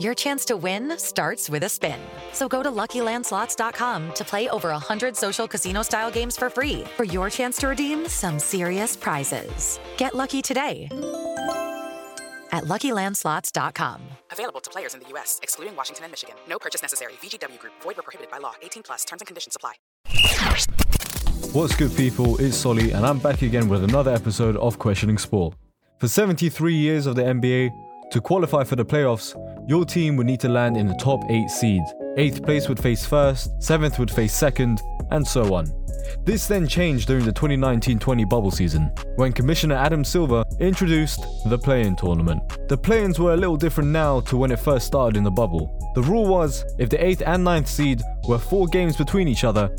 Your chance to win starts with a spin. So go to LuckyLandSlots.com to play over 100 social casino-style games for free for your chance to redeem some serious prizes. Get lucky today at LuckyLandSlots.com. Available to players in the U.S., excluding Washington and Michigan. No purchase necessary. VGW Group. Void were prohibited by law. 18 plus. Terms and conditions apply. What's good, people? It's Solly, and I'm back again with another episode of Questioning Sport. For 73 years of the NBA, to qualify for the playoffs, your team would need to land in the top 8 seed. 8th place would face first, 7th would face second, and so on. This then changed during the 2019-20 bubble season, when Commissioner Adam Silver introduced the play-in tournament. The play-ins were a little different now to when it first started in the bubble. The rule was, if the 8th and 9th seed were 4 games between each other,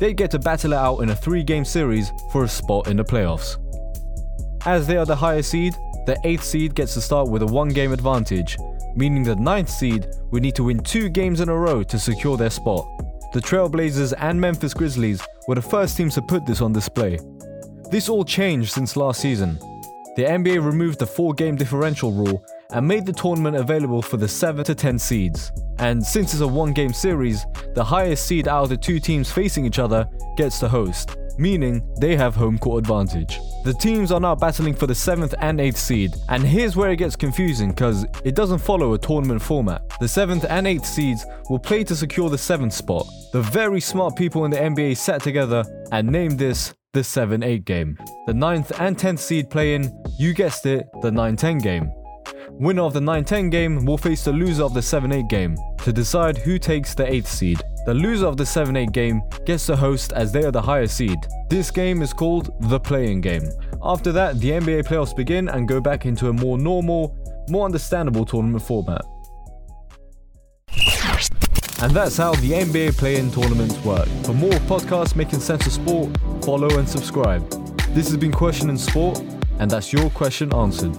they'd get to battle it out in a 3-game series for a spot in the playoffs. As they are the higher seed, the 8th seed gets to start with a 1-game advantage, meaning the ninth seed would need to win 2 games in a row to secure their spot. The Trailblazers and Memphis Grizzlies were the first teams to put this on display. This all changed since last season. The NBA removed the 4 game differential rule and made the tournament available for the 7 to 10 seeds. And since it's a one game series, the highest seed out of the two teams facing each other gets to host, meaning they have home court advantage. The teams are now battling for the 7th and 8th seed, and here's where it gets confusing because it doesn't follow a tournament format. The 7th and 8th seeds will play to secure the 7th spot. The very smart people in the NBA sat together and named this the 7 8 game. The 9th and 10th seed play in, you guessed it, the 9 10 game. Winner of the 9-10 game will face the loser of the 7-8 game to decide who takes the 8th seed. The loser of the 7-8 game gets to host as they are the higher seed. This game is called the play-in game. After that, the NBA playoffs begin and go back into a more normal, more understandable tournament format. And that's how the NBA play-in tournaments work. For more podcasts making sense of sport, follow and subscribe. This has been Questioning Sport, and that's your question answered.